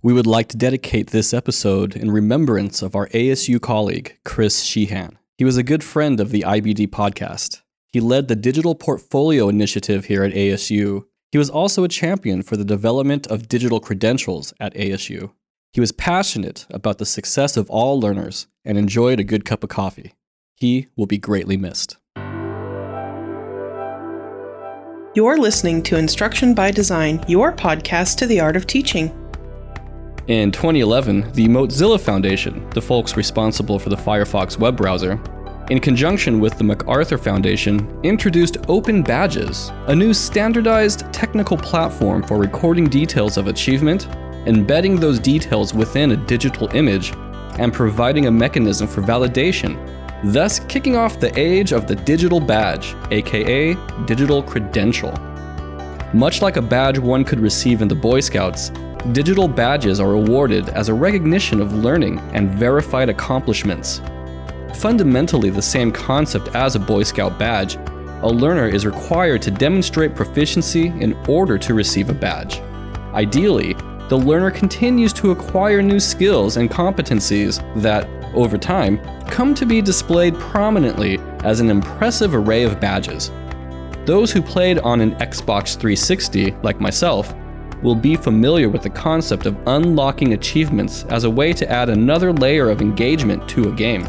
We would like to dedicate this episode in remembrance of our ASU colleague, Chris Sheehan. He was a good friend of the IBD podcast. He led the Digital Portfolio Initiative here at ASU. He was also a champion for the development of digital credentials at ASU. He was passionate about the success of all learners and enjoyed a good cup of coffee. He will be greatly missed. You're listening to Instruction by Design, your podcast to the art of teaching. In 2011, the Mozilla Foundation, the folks responsible for the Firefox web browser, in conjunction with the MacArthur Foundation, introduced Open Badges, a new standardized technical platform for recording details of achievement, embedding those details within a digital image, and providing a mechanism for validation, thus kicking off the age of the digital badge, aka digital credential. Much like a badge one could receive in the Boy Scouts, digital badges are awarded as a recognition of learning and verified accomplishments. Fundamentally the same concept as a Boy Scout badge, a learner is required to demonstrate proficiency in order to receive a badge. Ideally, the learner continues to acquire new skills and competencies that, over time, come to be displayed prominently as an impressive array of badges. Those who played on an Xbox 360, like myself, will be familiar with the concept of unlocking achievements as a way to add another layer of engagement to a game.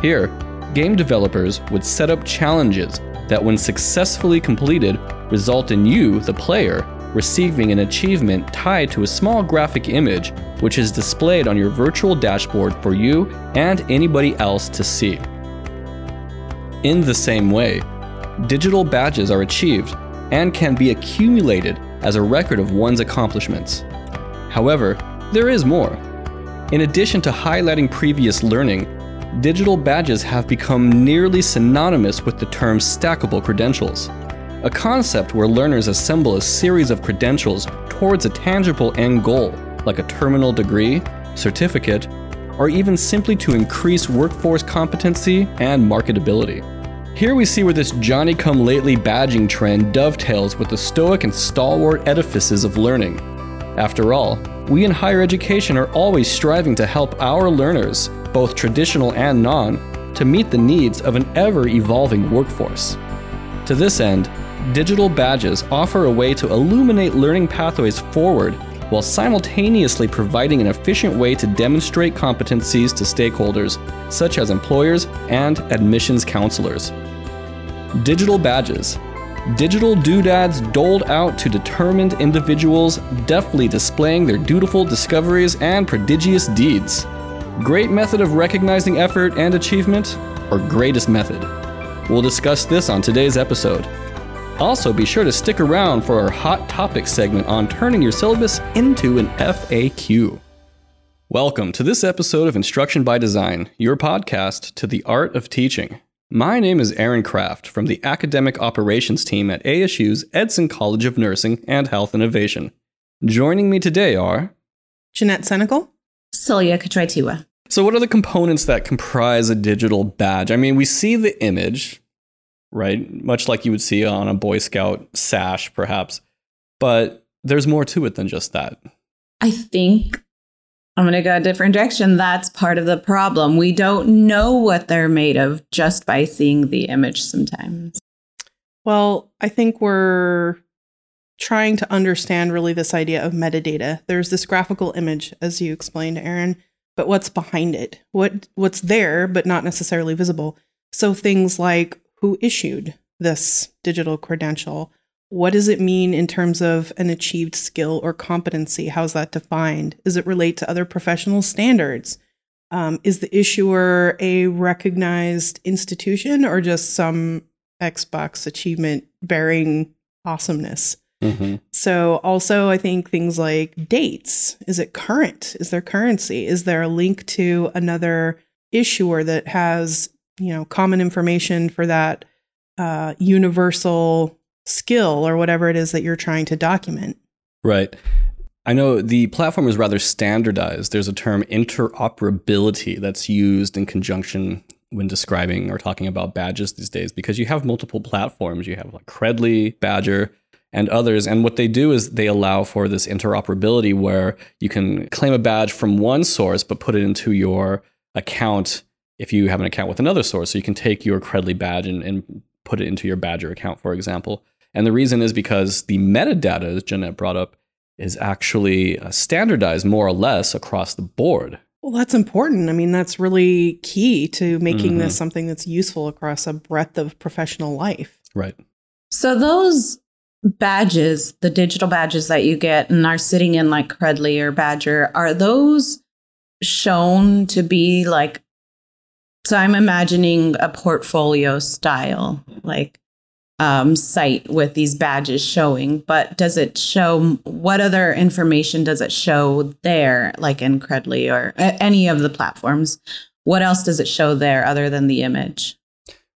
Here, game developers would set up challenges that, when successfully completed, result in you, the player, receiving an achievement tied to a small graphic image which is displayed on your virtual dashboard for you and anybody else to see. In the same way, digital badges are achieved and can be accumulated as a record of one's accomplishments. However, there is more. In addition to highlighting previous learning, digital badges have become nearly synonymous with the term stackable credentials, a concept where learners assemble a series of credentials towards a tangible end goal, like a terminal degree, certificate, or even simply to increase workforce competency and marketability. Here we see where this Johnny come lately badging trend dovetails with the stoic and stalwart edifices of learning. After all, we in higher education are always striving to help our learners, both traditional and non, to meet the needs of an ever evolving workforce. To this end, digital badges offer a way to illuminate learning pathways forward while simultaneously providing an efficient way to demonstrate competencies to stakeholders, such as employers and admissions counselors. Digital badges. Digital doodads doled out to determined individuals, deftly displaying their dutiful discoveries and prodigious deeds. Great method of recognizing effort and achievement, or greatest method? We'll discuss this on today's episode. Also, be sure to stick around for our hot topic segment on turning your syllabus into an FAQ. Welcome to this episode of Instruction by Design, your podcast to the art of teaching. My name is Aaron Kraft from the Academic Operations team at ASU's Edson College of Nursing and Health Innovation. Joining me today are Jeanette Senecal, Celia Coochwytewa. So, what are the components that comprise a digital badge? I mean, we see the image, right? Much like you would see on a Boy Scout sash, perhaps, but there's more to it than just that. I think I'm going to go a different direction. That's part of the problem. We don't know what they're made of just by seeing the image sometimes. Well, I think we're trying to understand really this idea of metadata. There's this graphical image, as you explained, Aaron, but what's behind it? What what's there but not necessarily visible? So things like who issued this digital credential? What does it mean in terms of an achieved skill or competency? How's that defined? Does it relate to other professional standards? Um, is the issuer a recognized institution or just some Xbox achievement bearing awesomeness? Mm-hmm. So, also, I think things like dates is it current? Is there currency? Is there a link to another issuer that has, you know, common information for that uh, universal skill or whatever it is that you're trying to document. Right. I know the platform is rather standardized. There's a term interoperability that's used in conjunction when describing or talking about badges these days because you have multiple platforms. You have like Credly, Badgr, and others. And what they do is they allow for this interoperability where you can claim a badge from one source, but put it into your account if you have an account with another source. So you can take your Credly badge and, and put it into your Badgr account, for example. And the reason is because the metadata, as Jeanette brought up, is actually uh, standardized more or less across the board. Well, that's important. I mean, that's really key to making mm-hmm. this something that's useful across a breadth of professional life. Right. So those badges, the digital badges that you get and are sitting in like Credly or Badgr, are those shown to be like so I'm imagining a portfolio style, like um, site with these badges showing, but does it show what other information does it show there, like in Credly or any of the platforms? What else does it show there other than the image?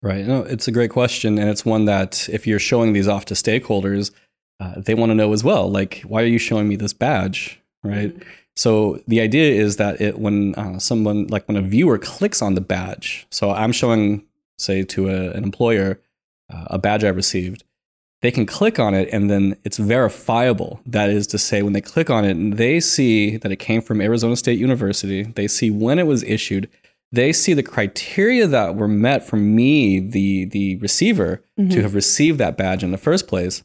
Right. No, it's a great question. And it's one that if you're showing these off to stakeholders, uh, they want to know as well. Like, why are you showing me this badge? Right. Mm-hmm. So the idea is that it when uh, someone like when a viewer clicks on the badge, so I'm showing say to a, an employer uh, a badge I received, they can click on it and then it's verifiable. That is to say, when they click on it and they see that it came from Arizona State University, they see when it was issued, they see the criteria that were met for me, the the receiver, mm-hmm. to have received that badge in the first place.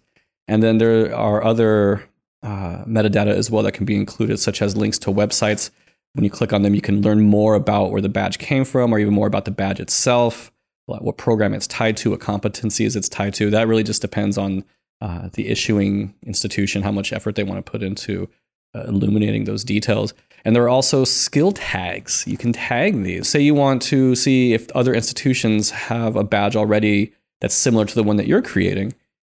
And then there are other uh, metadata as well that can be included, such as links to websites. When you click on them, you can learn more about where the badge came from, or even more about the badge itself, what program it's tied to, what competencies it's tied to. That really just depends on uh, the issuing institution, how much effort they want to put into uh, illuminating those details. And there are also skill tags. You can tag these. Say you want to see if other institutions have a badge already that's similar to the one that you're creating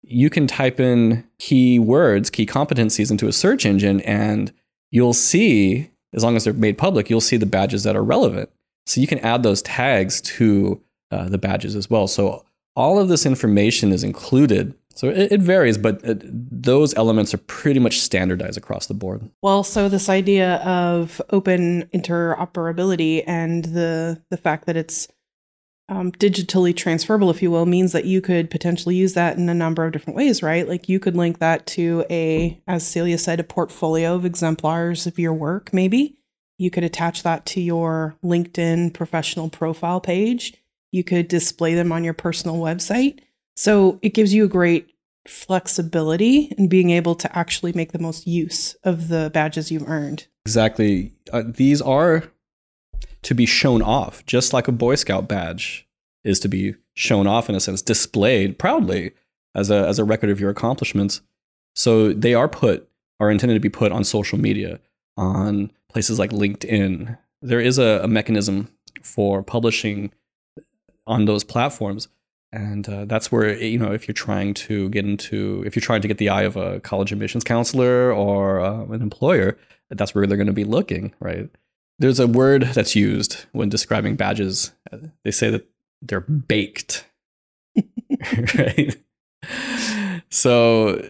you can type in key words, key competencies into a search engine, and you'll see, as long as they're made public, you'll see the badges that are relevant. So you can add those tags to uh, the badges as well. So all of this information is included. So it, it varies, but it, those elements are pretty much standardized across the board. Well, so this idea of open interoperability and the the fact that it's um, digitally transferable, if you will, means that you could potentially use that in a number of different ways, right? Like you could link that to a, as Celia said, a portfolio of exemplars of your work, maybe. You could attach that to your LinkedIn professional profile page. You could display them on your personal website. So it gives you a great flexibility in being able to actually make the most use of the badges you've earned. Exactly. Uh, these are to be shown off, just like a Boy Scout badge is to be shown off in a sense, displayed proudly as a as a record of your accomplishments. So they are put are intended to be put on social media, on places like LinkedIn. There is a, a mechanism for publishing on those platforms, and uh, that's where you know if you're trying to get into if you're trying to get the eye of a college admissions counselor or uh, an employer, that's where they're going to be looking, right? There's a word that's used when describing badges. They say that they're baked. right? So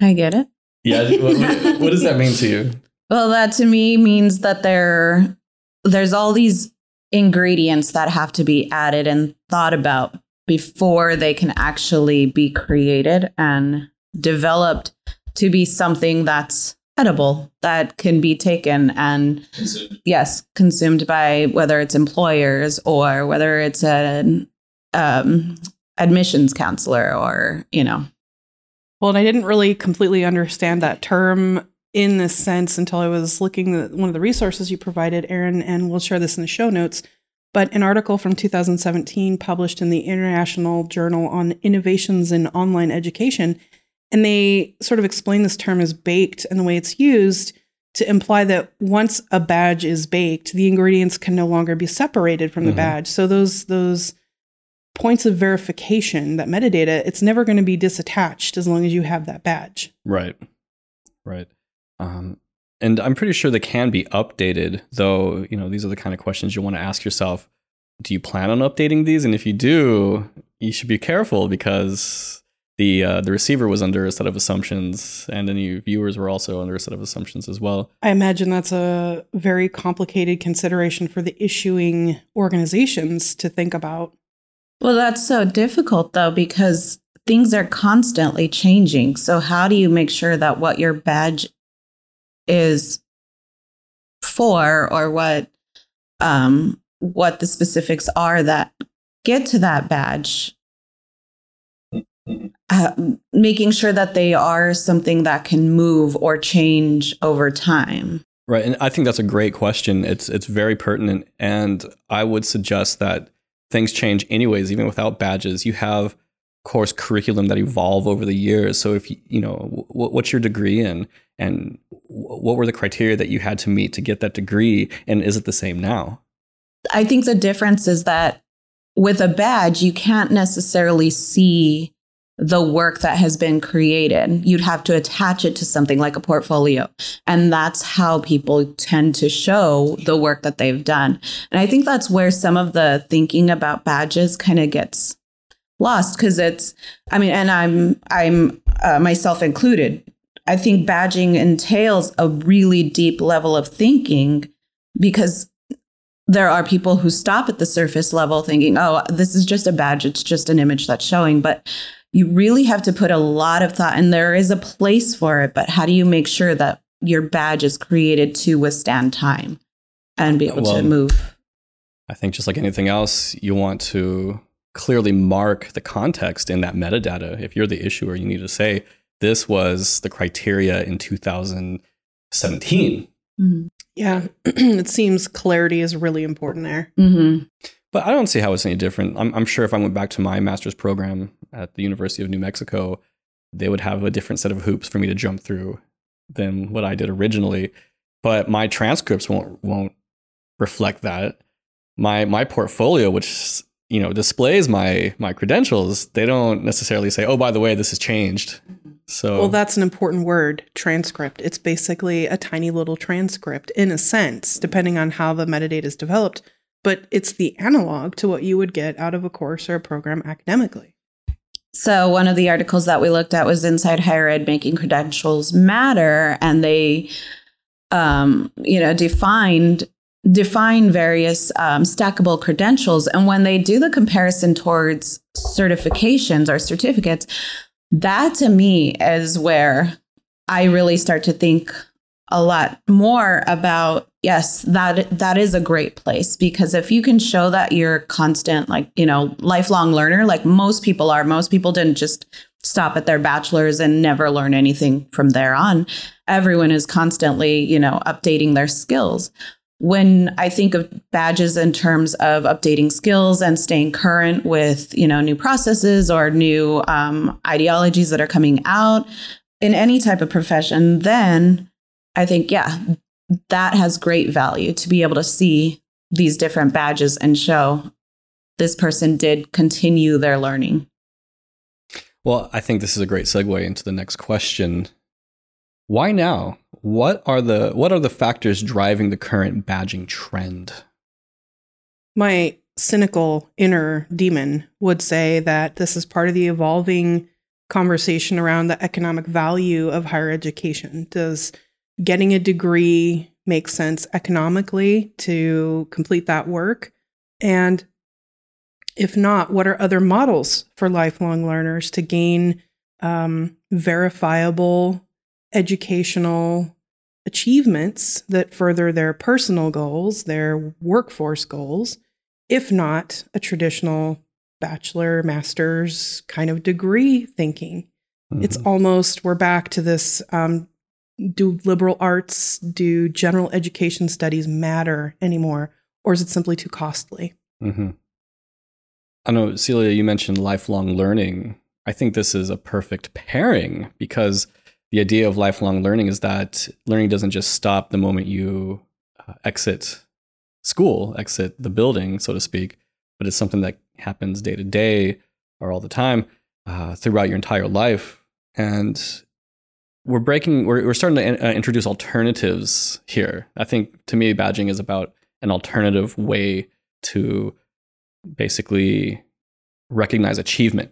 I get it. Yeah. What, what, does that mean to you? Well, that to me means that there there's all these ingredients that have to be added and thought about before they can actually be created and developed to be something that's edible that can be taken and consumed. yes consumed by whether it's employers or whether it's an um, admissions counselor or you know well and i didn't really completely understand that term in this sense until i was looking at one of the resources you provided aaron and we'll share this in the show notes but an article from 2017 published in the international journal on innovations in online education and they sort of explain this term as baked and the way it's used to imply that once a badge is baked, the ingredients can no longer be separated from mm-hmm. the badge. So those those points of verification, that metadata, it's never going to be disattached as long as you have that badge. Right. Right. Um, and I'm pretty sure they can be updated, though, you know, these are the kind of questions you want to ask yourself. Do you plan on updating these? And if you do, you should be careful because the uh, the receiver was under a set of assumptions, and any viewers were also under a set of assumptions as well. I imagine that's a very complicated consideration for the issuing organizations to think about. Well, that's so difficult though, because things are constantly changing. So how do you make sure that what your badge is for or what um what the specifics are that get to that badge uh, making sure that they are something that can move or change over time. Right and i think that's a great question. It's it's very pertinent and i would suggest that things change anyways even without badges. You have course curriculum that evolve over the years. So if you you know what's your degree in? And what were the criteria that you had to meet to get that degree? And is it the same now? I think the difference is that with a badge you can't necessarily see the work that has been created. You'd have to attach it to something like a portfolio. And that's how people tend to show the work that they've done. And I think that's where some of the thinking about badges kind of gets lost because it's, I mean, and I'm, I'm uh, myself included. I think badging entails a really deep level of thinking because there are people who stop at the surface level thinking, oh, this is just a badge, it's just an image that's showing. But you really have to put a lot of thought and there is a place for it but how do you make sure that your badge is created to withstand time and be able well, to move i think just like anything else you want to clearly mark the context in that metadata if you're the issuer you need to say this was the criteria in 2017 mm-hmm. yeah it seems clarity is really important there mm-hmm. But I don't see how it's any different. I'm, I'm sure if I went back to my master's program at the University of New Mexico, they would have a different set of hoops for me to jump through than what I did originally. But my transcripts won't won't reflect that. My my portfolio, which you know displays my my credentials, they don't necessarily say, "Oh, by the way, this has changed." Mm-hmm. So Well, that's an important word, transcript. It's basically a tiny little transcript in a sense, depending on how the metadata is developed but it's the analog to what you would get out of a course or a program academically. So, one of the articles that we looked at was Inside Higher Ed Making Credentials Matter, and they, um, you know, defined define various um, stackable credentials. And when they do the comparison towards certifications or certificates, that to me is where I really start to think a lot more about yes that that is a great place because if you can show that you're constant like you know lifelong learner like most people are most people didn't just stop at their bachelor's and never learn anything from there on. Everyone is constantly you know updating their skills. When i think of badges in terms of updating skills and staying current with you know new processes or new um, ideologies that are coming out in any type of profession then I think, yeah, that has great value to be able to see these different badges and show this person did continue their learning. Well, I think this is a great segue into the next question. Why now? What are the what are the factors driving the current badging trend? My cynical inner demon would say that this is part of the evolving conversation around the economic value of higher education. Does getting a degree makes sense economically to complete that work? And if not, what are other models for lifelong learners to gain um, verifiable educational achievements that further their personal goals, their workforce goals, if not a traditional bachelor, master's kind of degree thinking? Mm-hmm. It's almost, we're back to this um, do liberal arts, do general education studies matter anymore, or is it simply too costly? Mm-hmm. I know, Celia, you mentioned lifelong learning. I think this is a perfect pairing because the idea of lifelong learning is that learning doesn't just stop the moment you uh, exit school, exit the building, so to speak, but it's something that happens day to day or all the time uh, throughout your entire life. And we're breaking we're, we're starting to uh, introduce alternatives here. I think to me badging is about an alternative way to basically recognize achievement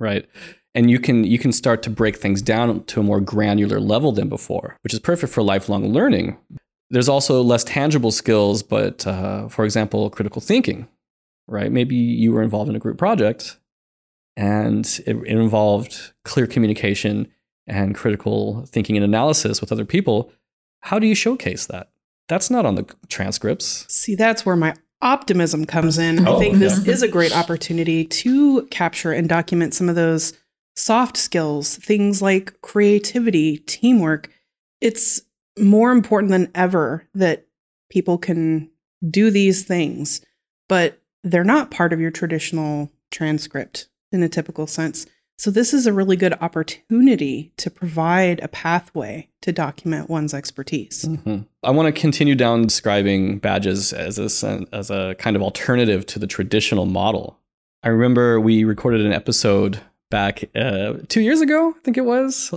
right? And you can you can start to break things down to a more granular level than before which is perfect for lifelong learning. There's also less tangible skills but uh, for example critical thinking right? Maybe you were involved in a group project and it involved clear communication and critical thinking and analysis with other people. How do you showcase that? That's not on the transcripts. See, that's where my optimism comes in. Oh, I think this yeah. is a great opportunity to capture and document some of those soft skills, things like creativity, teamwork. It's more important than ever that people can do these things, but they're not part of your traditional transcript in a typical sense. So, this is a really good opportunity to provide a pathway to document one's expertise. Mhm. I want to continue down describing badges as a, as a kind of alternative to the traditional model. I remember we recorded an episode back uh, two years ago, I think it was.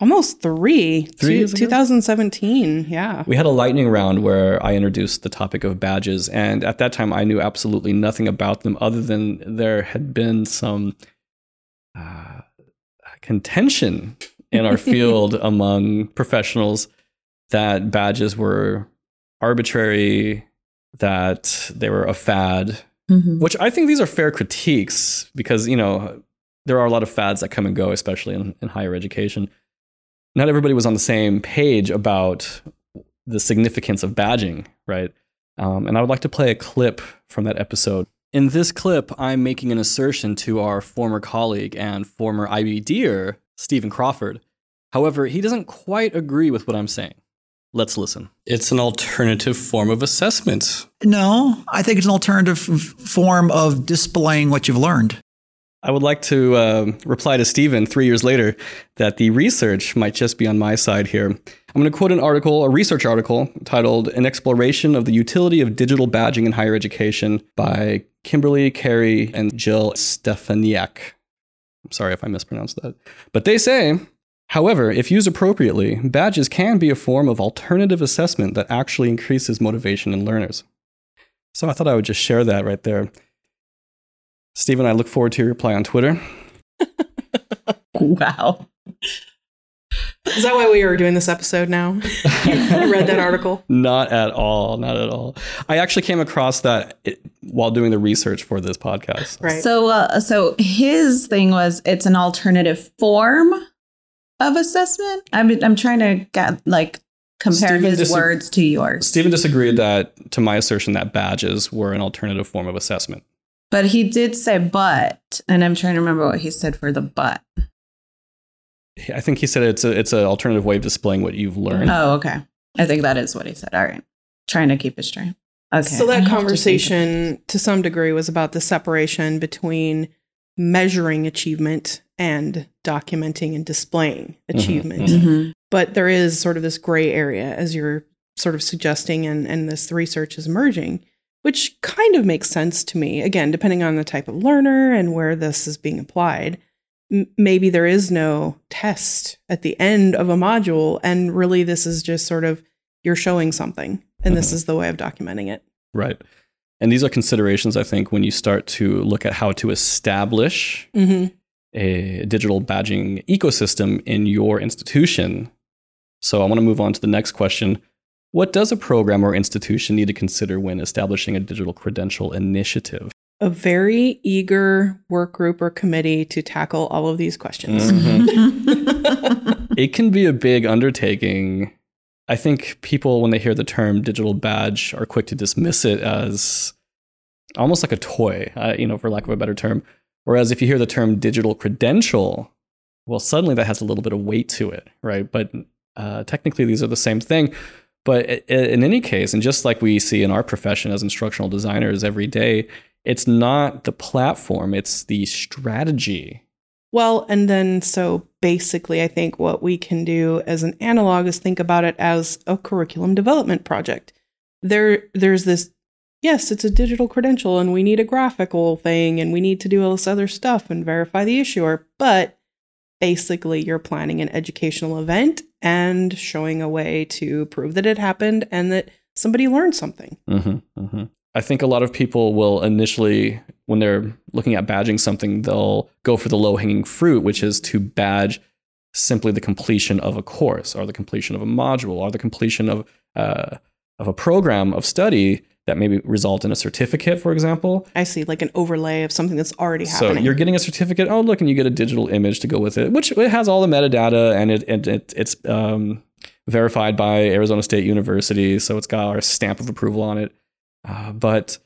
Almost three. Three Two- years ago? 2017. Yeah. We had a lightning round where I introduced the topic of badges. And at that time, I knew absolutely nothing about them other than there had been some contention in our field among professionals that badges were arbitrary, that they were a fad, Mhm. which I think these are fair critiques because, you know, there are a lot of fads that come and go, especially in, in higher education. Not everybody was on the same page about the significance of badging, right? Um, and I would like to play a clip from that episode. In this clip, I'm making an assertion to our former colleague and former IBDer, Stephen Crawford. However, he doesn't quite agree with what I'm saying. Let's listen. It's an alternative form of assessment. No, I think it's an alternative f- form of displaying what you've learned. I would like to um reply to Stephen three years later that the research might just be on my side here. I'm going to quote an article, a research article titled An Exploration of the Utility of Digital Badging in Higher Education by Kimberly, Carey, and Jill Stefaniak. I'm sorry if I mispronounced that. But they say, however, if used appropriately, badges can be a form of alternative assessment that actually increases motivation in learners. So I thought I would just share that right there. Stephen, I look forward to your reply on Twitter. Wow. Is that why we are doing this episode now? you read that article? Not at all. Not at all. I actually came across that it, while doing the research for this podcast. Right. So, uh, so his thing was it's an alternative form of assessment. I'm I'm trying to get like compare Stephen his dis- words to yours, Stephen disagreed that to my assertion that badges were an alternative form of assessment. But he did say but, and I'm trying to remember what he said for the but. I think he said it's a it's an alternative way of displaying what you've learned. Oh, okay. I think that is what he said. All right, trying to keep it straight. Okay. So that have to conversation to some degree was about the separation between measuring achievement and documenting and displaying Mhm, achievement. it. Mhm. But there is sort of this gray area as you're sort of suggesting and, and this research is emerging, which kind of makes sense to me. Again, depending on the type of learner and where this is being applied. M- maybe there is no test at the end of a module and really this is just sort of you're showing something and this Mhm. is the way of documenting it. Right. And these are considerations, I think, when you start to look at how to establish Mm-hmm. a digital badging ecosystem in your institution. So I want to move on to the next question. What does a program or institution need to consider when establishing a digital credential initiative? A very eager work group or committee to tackle all of these questions. Mm-hmm. It can be a big undertaking. I think people, when they hear the term digital badge, are quick to dismiss it as almost like a toy, uh, you know, for lack of a better term. Whereas if you hear the term digital credential, well, suddenly that has a little bit of weight to it, right? But uh, technically, these are the same thing. But in any case, and just like we see in our profession as instructional designers every day, it's not the platform, it's the strategy. Well, and then so basically, I think what we can do as an analog is think about it as a curriculum development project. There, there's this. Yes, it's a digital credential, and we need a graphical thing, and we need to do all this other stuff and verify the issuer. But basically, you're planning an educational event and showing a way to prove that it happened and that somebody learned something. hmm hmm I think a lot of people will initially, when they're looking at badging something, they'll go for the low hanging fruit, which is to badge simply the completion of a course or the completion of a module or the completion of, uh, of a program of study that maybe result in a certificate, for example. I see, like an overlay of something that's already happening. So you're getting a certificate. Oh, look, and you get a digital image to go with it, which it has all the metadata and it, it, it it's um, verified by Arizona State University, so it's got our stamp of approval on it. Uh, but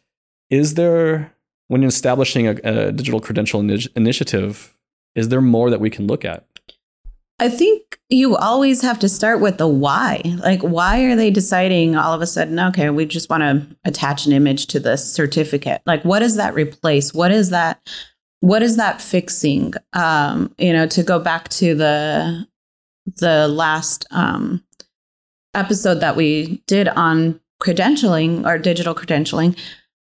is there, when you're establishing a, a digital credential ini- initiative, is there more that we can look at? I think you always have to start with the why. Like, why are they deciding all of a sudden, okay, we just want to attach an image to this certificate? Like, what does that replace? What is that? What is that fixing? Um, you know, to go back to the the last um, episode that we did on credentialing or digital credentialing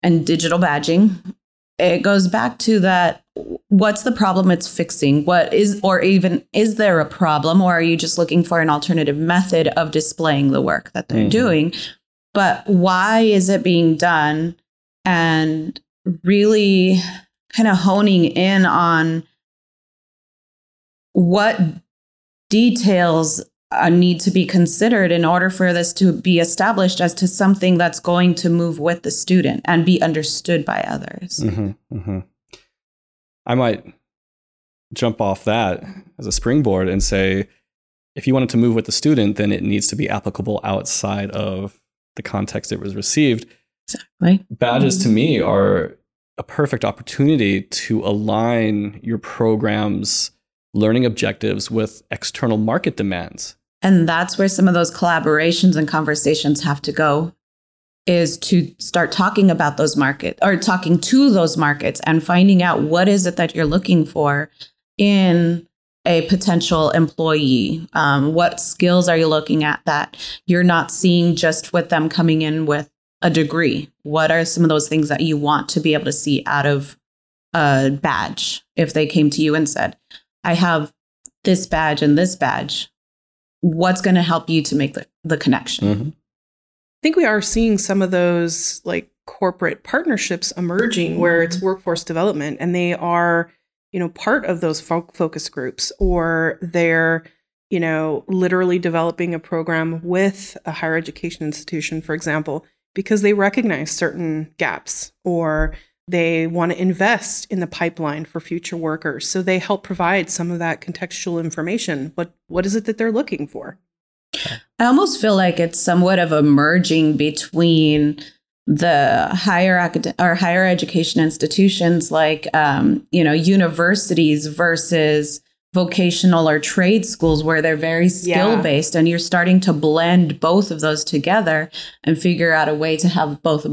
and digital badging, it goes back to that what's the problem it's fixing? What is or even is there a problem? Or are you just looking for an alternative method of displaying the work that they're Mhm. doing? But why is it being done? And really kind of honing in on what details uh, need to be considered in order for this to be established as to something that's going to move with the student and be understood by others. hmm hmm I might jump off that as a springboard and say, if you want it to move with the student, then it needs to be applicable outside of the context it was received. Exactly. Badges to mm-hmm. me are a perfect opportunity to align your program's learning objectives with external market demands. And that's where some of those collaborations and conversations have to go is to start talking about those markets or talking to those markets and finding out what is it that you're looking for in a potential employee. Um, what skills are you looking at that you're not seeing just with them coming in with a degree? What are some of those things that you want to be able to see out of a badge if they came to you and said, I have this badge and this badge? What's going to help you to make the, the connection? Mhm. I think we are seeing some of those like corporate partnerships emerging where it's mm-hmm. workforce development and they are, you know, part of those fo- focus groups or they're, you know, literally developing a program with a higher education institution, for example, because they recognize certain gaps or they want to invest in the pipeline for future workers. So they help provide some of that contextual information. What what is it that they're looking for? I almost feel like it's somewhat of a merging between the higher acad- or higher education institutions like um, you know universities versus vocational or trade schools where they're very skill based and you're starting to blend both of those together and figure out a way to have both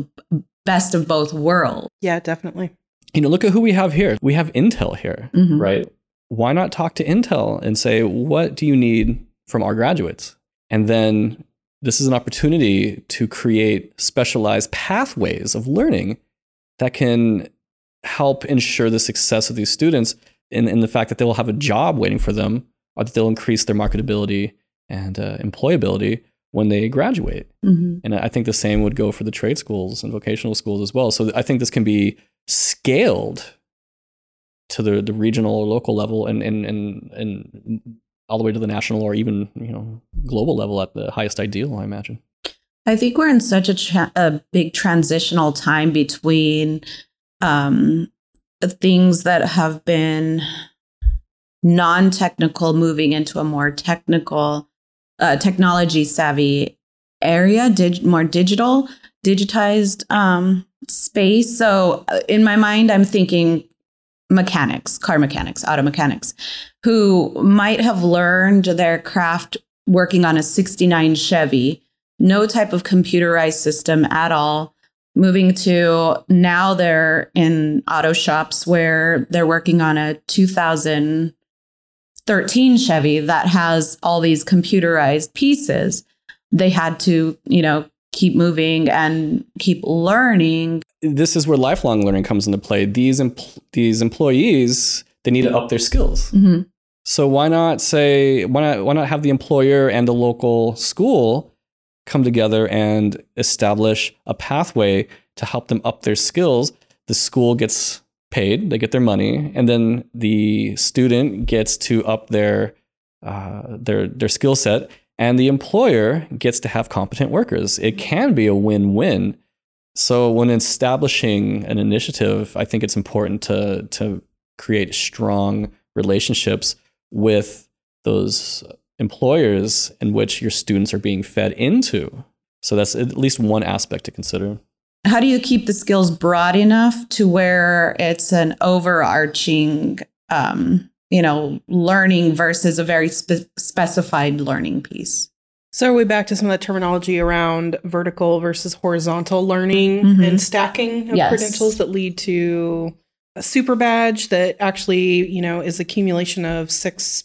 best of both worlds Yeah, definitely. You know, look at who we have here. We have Intel here, Mhm. right? Why not talk to Intel and say, what do you need from our graduates? And then this is an opportunity to create specialized pathways of learning that can help ensure the success of these students in, in the fact that they will have a job waiting for them or that they'll increase their marketability and uh, employability when they graduate. Mhm. And I think the same would go for the trade schools and vocational schools as well. So I think this can be scaled to the, the regional or local level and, and, and, and all the way to the national or even, you know, global level at the highest ideal, I imagine. I think we're in such a, tra- a big transitional time between um, things that have been non technical moving into a more technical, uh, technology savvy area, dig- more digital, digitized um, space. So uh, in my mind, I'm thinking mechanics, car mechanics, auto mechanics, who might have learned their craft working on a 69 Chevy no type of computerized system at all. Moving to now they're in auto shops where they're working on a 2013 Chevy that has all these computerized pieces. They had to, you know, keep moving and keep learning. This is where lifelong learning comes into play. These, empl- these employees, they need to up their skills. Mhm. So why not say why not why not have the employer and the local school come together and establish a pathway to help them up their skills? The school gets paid, they get their money, and then the student gets to up their uh, their their skill set, and the employer gets to have competent workers. It can be a win-win So when establishing an initiative, I think it's important to to create strong relationships with those employers in which your students are being fed into. So that's at least one aspect to consider. How do you keep the skills broad enough to where it's an overarching, um, you know, learning versus a very spe- specified learning piece? So are we back to some of the terminology around vertical versus horizontal learning Mhm. and stacking of Yes. credentials that lead to a super badge that actually, you know, is accumulation of six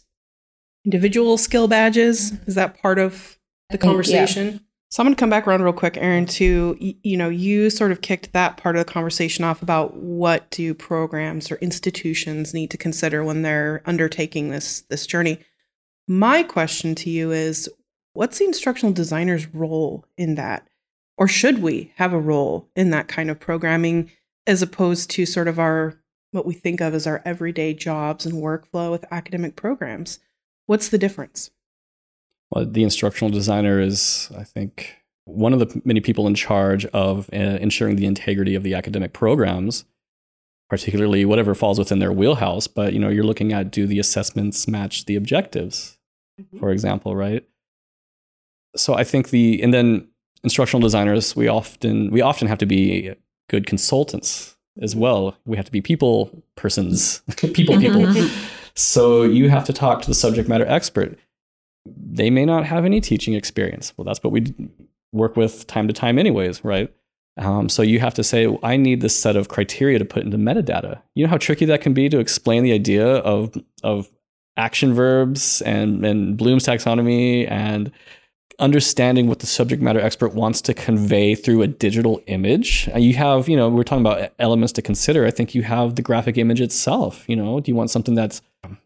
individual skill badges? Is that part of the think, conversation? So I'm going to come back around real quick, Aaron, to, you know, you sort of kicked that part of the conversation off about what do programs or institutions need to consider when they're undertaking this this journey. My question to you is what's the instructional designer's role in that? Or should we have a role in that kind of programming as opposed to sort of our what we think of as our everyday jobs and workflow with academic programs? What's the difference? Well, the instructional designer is, I think, one of the many people in charge of uh, ensuring the integrity of the academic programs, particularly whatever falls within their wheelhouse. But you know, you're looking at do the assessments match the objectives, mm-hmm. for example, right? So I think the and then instructional designers we often we often have to be good consultants as well. We have to be people persons, people mm-hmm. people. Mm-hmm. So you have to talk to the subject matter expert. They may not have any teaching experience. Well, that's what we work with time to time, anyways, right? Um, so you have to say, I need this set of criteria to put into metadata. You know how tricky that can be to explain the idea of of action verbs and and Bloom's taxonomy and understanding what the subject matter expert wants to convey through a digital image. You have, you know, we're talking about elements to consider. I think you have the graphic image itself. You know, do you want something that's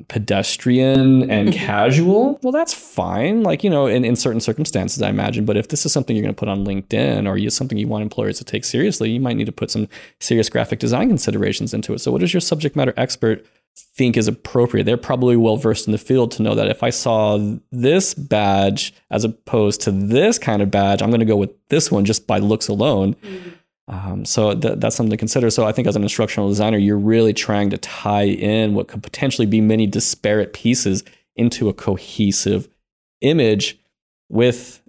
pedestrian and mm-hmm. casual? Well, that's fine. Like, you know, in, in certain circumstances, I imagine. But if this is something you're going to put on LinkedIn or you something you want employers to take seriously, you might need to put some serious graphic design considerations into it. So, what does your subject matter expert think is appropriate. They're probably well versed in the field to know that if I saw this badge as opposed to this kind of badge, I'm going to go with this one just by looks alone. Um, so th- that's something to consider. So I think as an instructional designer, you're really trying to tie in what could potentially be many disparate pieces into a cohesive image with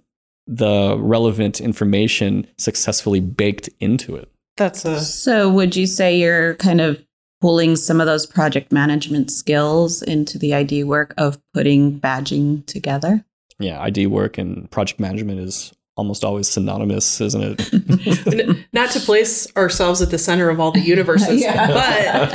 the relevant information successfully baked into it. That's a So, would you say you're kind of pulling some of those project management skills into the ID work of putting badging together? Yeah, ID work and project management is almost always synonymous, isn't it? Not to place ourselves at the center of all the universes, Yeah.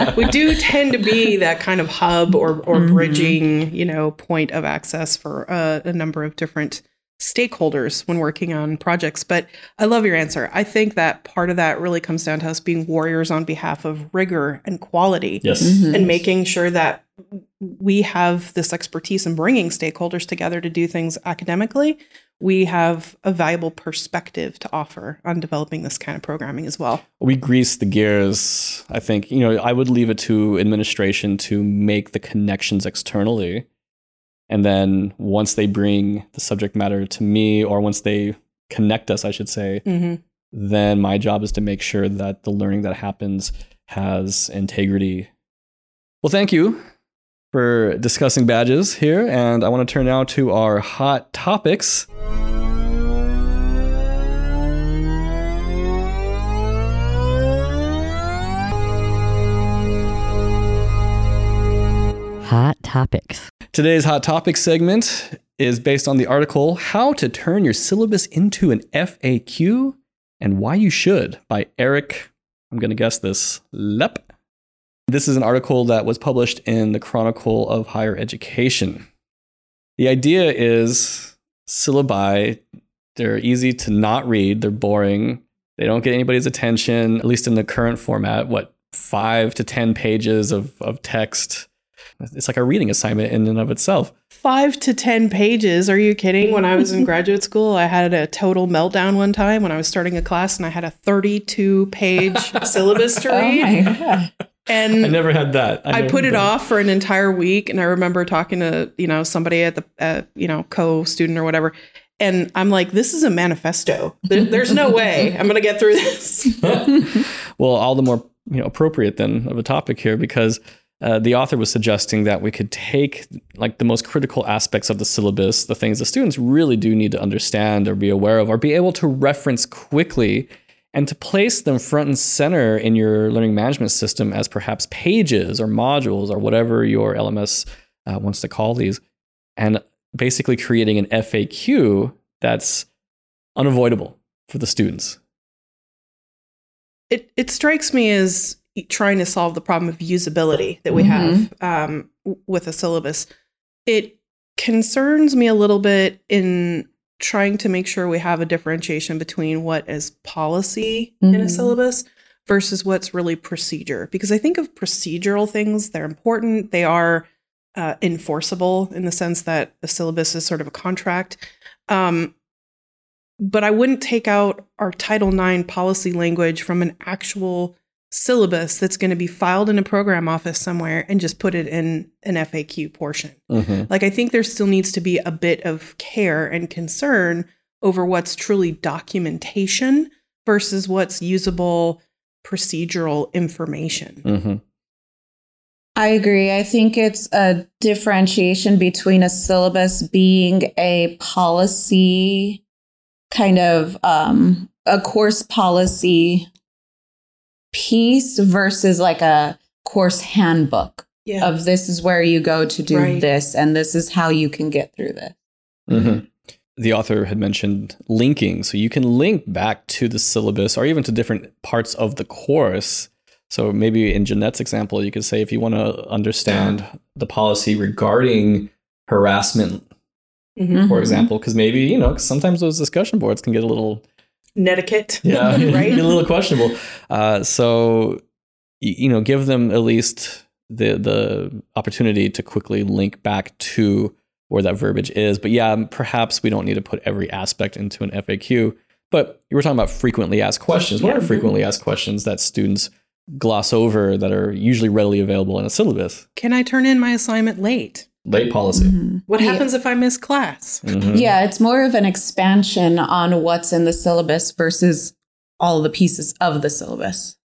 but we do tend to be that kind of hub or or Mhm. bridging, you know, point of access for a, a number of different stakeholders when working on projects. But I love your answer. I think that part of that really comes down to us being warriors on behalf of rigor and quality yes. Mhm. and making sure that we have this expertise in bringing stakeholders together to do things academically. We have a valuable perspective to offer on developing this kind of programming as well. we grease the gears. I think, you know, I would leave it to administration to make the connections externally. And then once they bring the subject matter to me, or once they connect us, I should say, Mm-hmm. then my job is to make sure that the learning that happens has integrity. Well, thank you for discussing badges here. And I want to turn now to our hot topics. Hot topics. Today's hot topic segment is based on the article How to Turn Your Syllabus into an FAQ and Why You Should by Eric, I'm going to guess this, Loepp. This is an article that was published in the Chronicle of Higher Education. The idea is syllabi, they're easy to not read, they're boring, they don't get anybody's attention, at least in the current format. What, five to 10 pages of, of text? It's like a reading assignment in and of itself. Five to 10 pages. Are you kidding? When I was in graduate school, I had a total meltdown one time when I was starting a class and I had a 32 page syllabus to read. god. and I never had that. I never put it that. off for an entire week, and I remember talking to you know somebody at the uh, you know co student or whatever, And I'm like, this is a manifesto. There- there's no way I'm going to get through this. well, all the more you know appropriate then of a topic here because uh, the author was suggesting that we could take like the most critical aspects of the syllabus, the things the students really do need to understand or be aware of, or be able to reference quickly, and to place them front and center in your learning management system as perhaps pages or modules or whatever your LMS uh, wants to call these, and basically creating an FAQ that's unavoidable for the students. it it strikes me as trying to solve the problem of usability that we have um, with a syllabus. It concerns me a little bit in trying to make sure we have a differentiation between what is policy in a Mhm. syllabus versus what's really procedure. Because I think of procedural things, they're important. They are uh, enforceable in the sense that the syllabus is sort of a contract. Um, but I wouldn't take out our Title IX policy language from an actual syllabus that's going to be filed in a program office somewhere and just put it in an FAQ portion. Like, I think there still needs to be a bit of care and concern over what's truly documentation versus what's usable procedural information. hmm I agree. I think it's a differentiation between a syllabus being a policy kind of um, a course policy piece versus like a course handbook Yeah. of this is where you go to do Right. this and this is how you can get through this. hmm The author had mentioned linking, so you can link back to the syllabus or even to different parts of the course. So maybe in Jeanette's example, you could say if you want to understand the policy regarding harassment, Mhm. for Mhm. example, because maybe you know, sometimes those discussion boards can get a little Netiquette. yeah, right? a little questionable. Uh, so you know, give them at least the the opportunity to quickly link back to where that verbiage is. But yeah, perhaps we don't need to put every aspect into an FAQ. But you were talking about frequently asked questions. What Yeah. are frequently asked questions that students gloss over that are usually readily available in a syllabus? Can I turn in my assignment late? Late policy. Mhm. What Yeah. happens if I miss class? Mhm. Yeah, it's more of an expansion on what's in the syllabus versus all the pieces of the syllabus.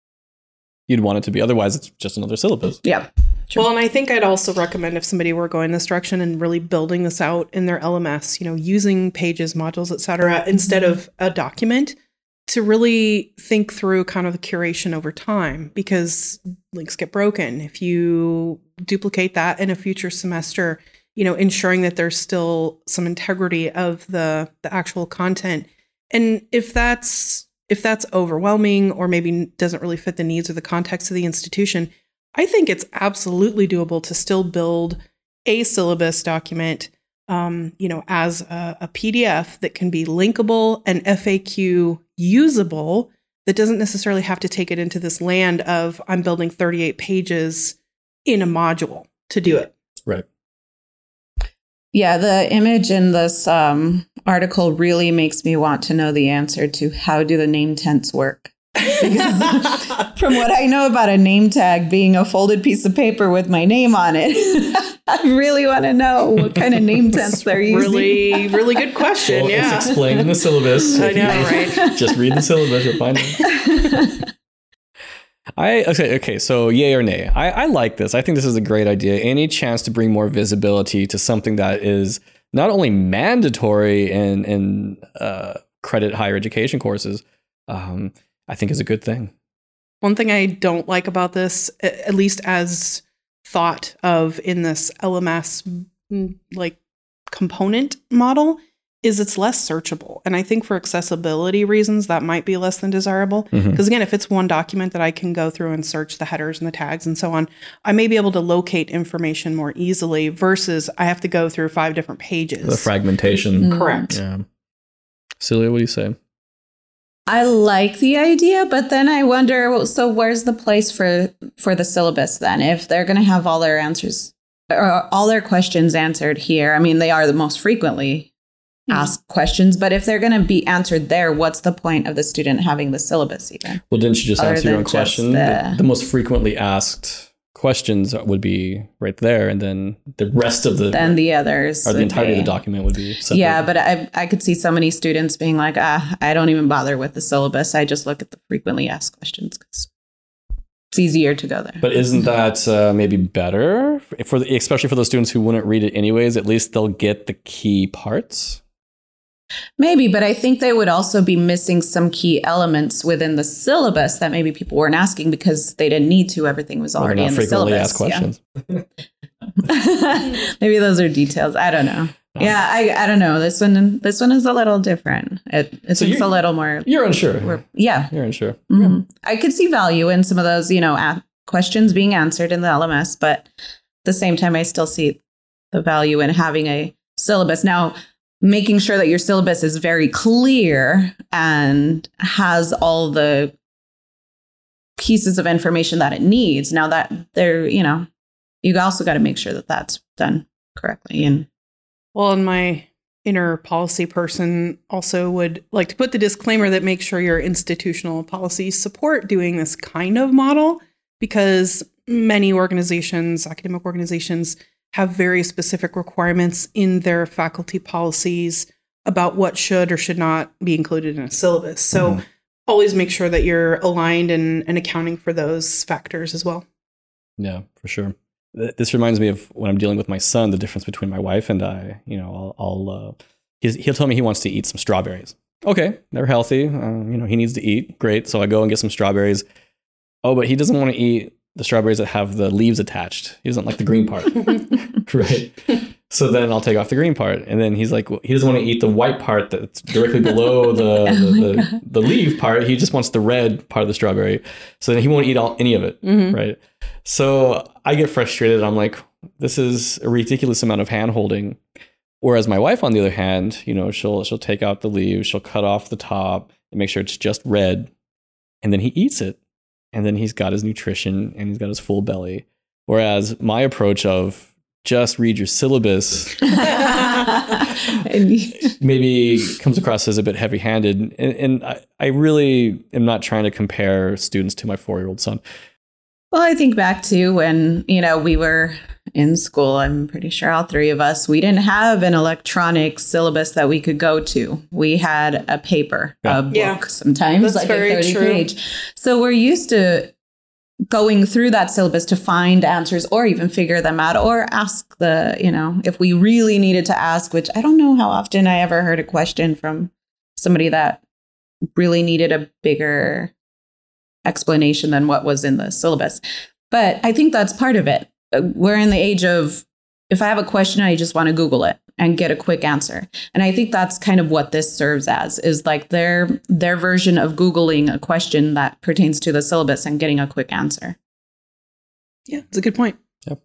You'd want it to be. Otherwise, it's just another syllabus. Yeah. Well, and I think I'd also recommend if somebody were going this direction and really building this out in their LMS, you know, using pages, modules, et cetera, instead of a document, to really think through kind of the curation over time because links get broken. If you duplicate that in a future semester, you know, ensuring that there's still some integrity of the the actual content. And if that's if that's overwhelming or maybe doesn't really fit the needs or the context of the institution, I think it's absolutely doable to still build a syllabus document, um, you know, as a, a PDF that can be linkable and FAQ usable. That doesn't necessarily have to take it into this land of I'm building 38 pages in a module to do it. Right. Yeah, the image in this um, article really makes me want to know the answer to how do the name tents work. From what I know about a name tag being a folded piece of paper with my name on it, I really want to know what kind of name sense they're using. really, really good question. Well, yeah. It's explained in the syllabus. I If you know, right? Just read the syllabus, you'll find it. I okay, okay, so yay or nay. I, I like this. I think this is a great idea. Any chance to bring more visibility to something that is not only mandatory in in uh, credit higher education courses, um, I think is a good thing. One thing I don't like about this, at least as thought of in this LMS mm, like component model, is it's less searchable. And I think for accessibility reasons, that might be less than desirable. Because again, if it's one document that I can go through and search the headers and the tags and so on, I may be able to locate information more easily versus I have to go through five different pages. The fragmentation. Mm. Correct. Yeah. Celia, what do you say? I like the idea, but then I wonder so where's the place for for the syllabus then if they're going to have all their answers or all their questions answered here. I mean, they are the most frequently Mhm. asked questions, but if they're going to be answered there, what's the point of the student having the syllabus even? Well, didn't you just Other answer your own question? the- The, the most frequently asked questions would be right there, and then the rest of the Then the others. or the entirety of the document would be separate. Yeah, but I I could see so many students being like, ah, I don't even bother with the syllabus. I just look at the frequently asked questions because it's easier to go there. But isn't that uh, maybe better for the, especially for those students who wouldn't read it anyways? At least they'll get the key parts. Maybe, but I think they would also be missing some key elements within the syllabus that maybe people weren't asking because they didn't need to. Everything was already in the syllabus. asked questions. Yeah. maybe those are details. I don't know. Um, Yeah, I, I don't know. This one this one is a little different. It, it's So it's a little more. You're unsure. yeah, You're unsure. Mhm. I could see value in some of those, you know, a- questions being answered in the LMS, but at the same time, I still see the value in having a syllabus. Now, making sure that your syllabus is very clear and has all the pieces of information that it needs. Now that they're, you know, you also got to make sure that that's done correctly. And Well, and my inner policy person also would like to put the disclaimer that make sure your institutional policies support doing this kind of model because many organizations, academic organizations, have very specific requirements in their faculty policies about what should or should not be included in a syllabus. So Mhm. always make sure that you're aligned and, and accounting for those factors as well. Yeah, for sure. This reminds me of when I'm dealing with my son, the difference between my wife and I. You know, I'll, I'll uh, he's, he'll tell me he wants to eat some strawberries. Okay, they're healthy. Uh, you know, he needs to eat. Great. So I go and get some strawberries. Oh, but he doesn't want to eat the strawberries that have the leaves attached. He doesn't like the green part. right. So then I'll take off the green part, and then he's like, well, he doesn't want to eat the white part that's directly below the Oh the, the, the leaf part. He just wants the red part of the strawberry. So then he won't eat all any of it Mhm. right? So I get frustrated. I'm like, this is a ridiculous amount of hand holding. Whereas my wife, on the other hand, you know, she'll she'll take out the leaves, she'll cut off the top and make sure it's just red, and then he eats it, and then he's got his nutrition and he's got his full belly. Whereas my approach of just read your syllabus maybe comes across as a bit heavy handed. And, and I, I really am not trying to compare students to my four year old son. Well, I think back to when, you know, we were in school. I'm pretty sure all three of us, we didn't have an electronic syllabus that we could go to. We had a paper, Yeah. a book, Yeah. sometimes That's like very a 30 true. page. So we're used to going through that syllabus to find answers or even figure them out or ask the, you know, if we really needed to ask, which I don't know how often I ever heard a question from somebody that really needed a bigger explanation than what was in the syllabus. But I think that's part of it. Uh, We're in the age of if I have a question, I just want to Google it and get a quick answer. And I think that's kind of what this serves as is like their their version of Googling a question that pertains to the syllabus and getting a quick answer. Yeah, it's a good point. Yep.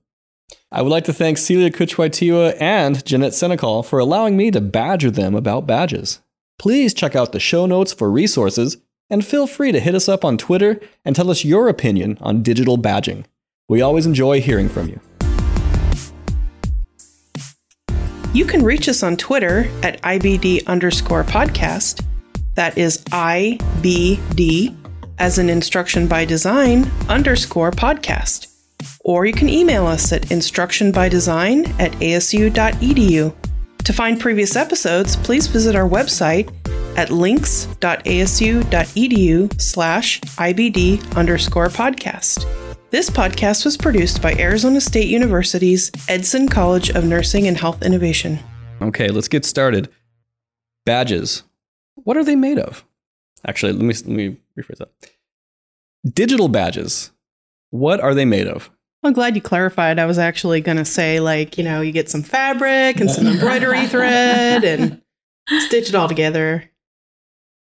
I would like to thank Celia Coochwytewa and Jeanette Senecal for allowing me to badger them about badges. Please check out the show notes for resources, and feel free to hit us up on Twitter and tell us your opinion on digital badging. We always enjoy hearing from you. You can reach us on Twitter at IBD underscore podcast. That is IBD as an instruction by design underscore podcast. Or you can email us at instructionbydesign at asu.edu. To find previous episodes, please visit our website at links.asu.edu slash IBD underscore podcast. This podcast was produced by Arizona State University's Edson College of Nursing and Health Innovation. Okay, let's get started. Badges. What are they made of? Actually, let me let me rephrase that. Digital badges. What are they made of? I'm glad you clarified. I was actually going to say, like, you know, you get some fabric and some embroidery thread and stitch it all together.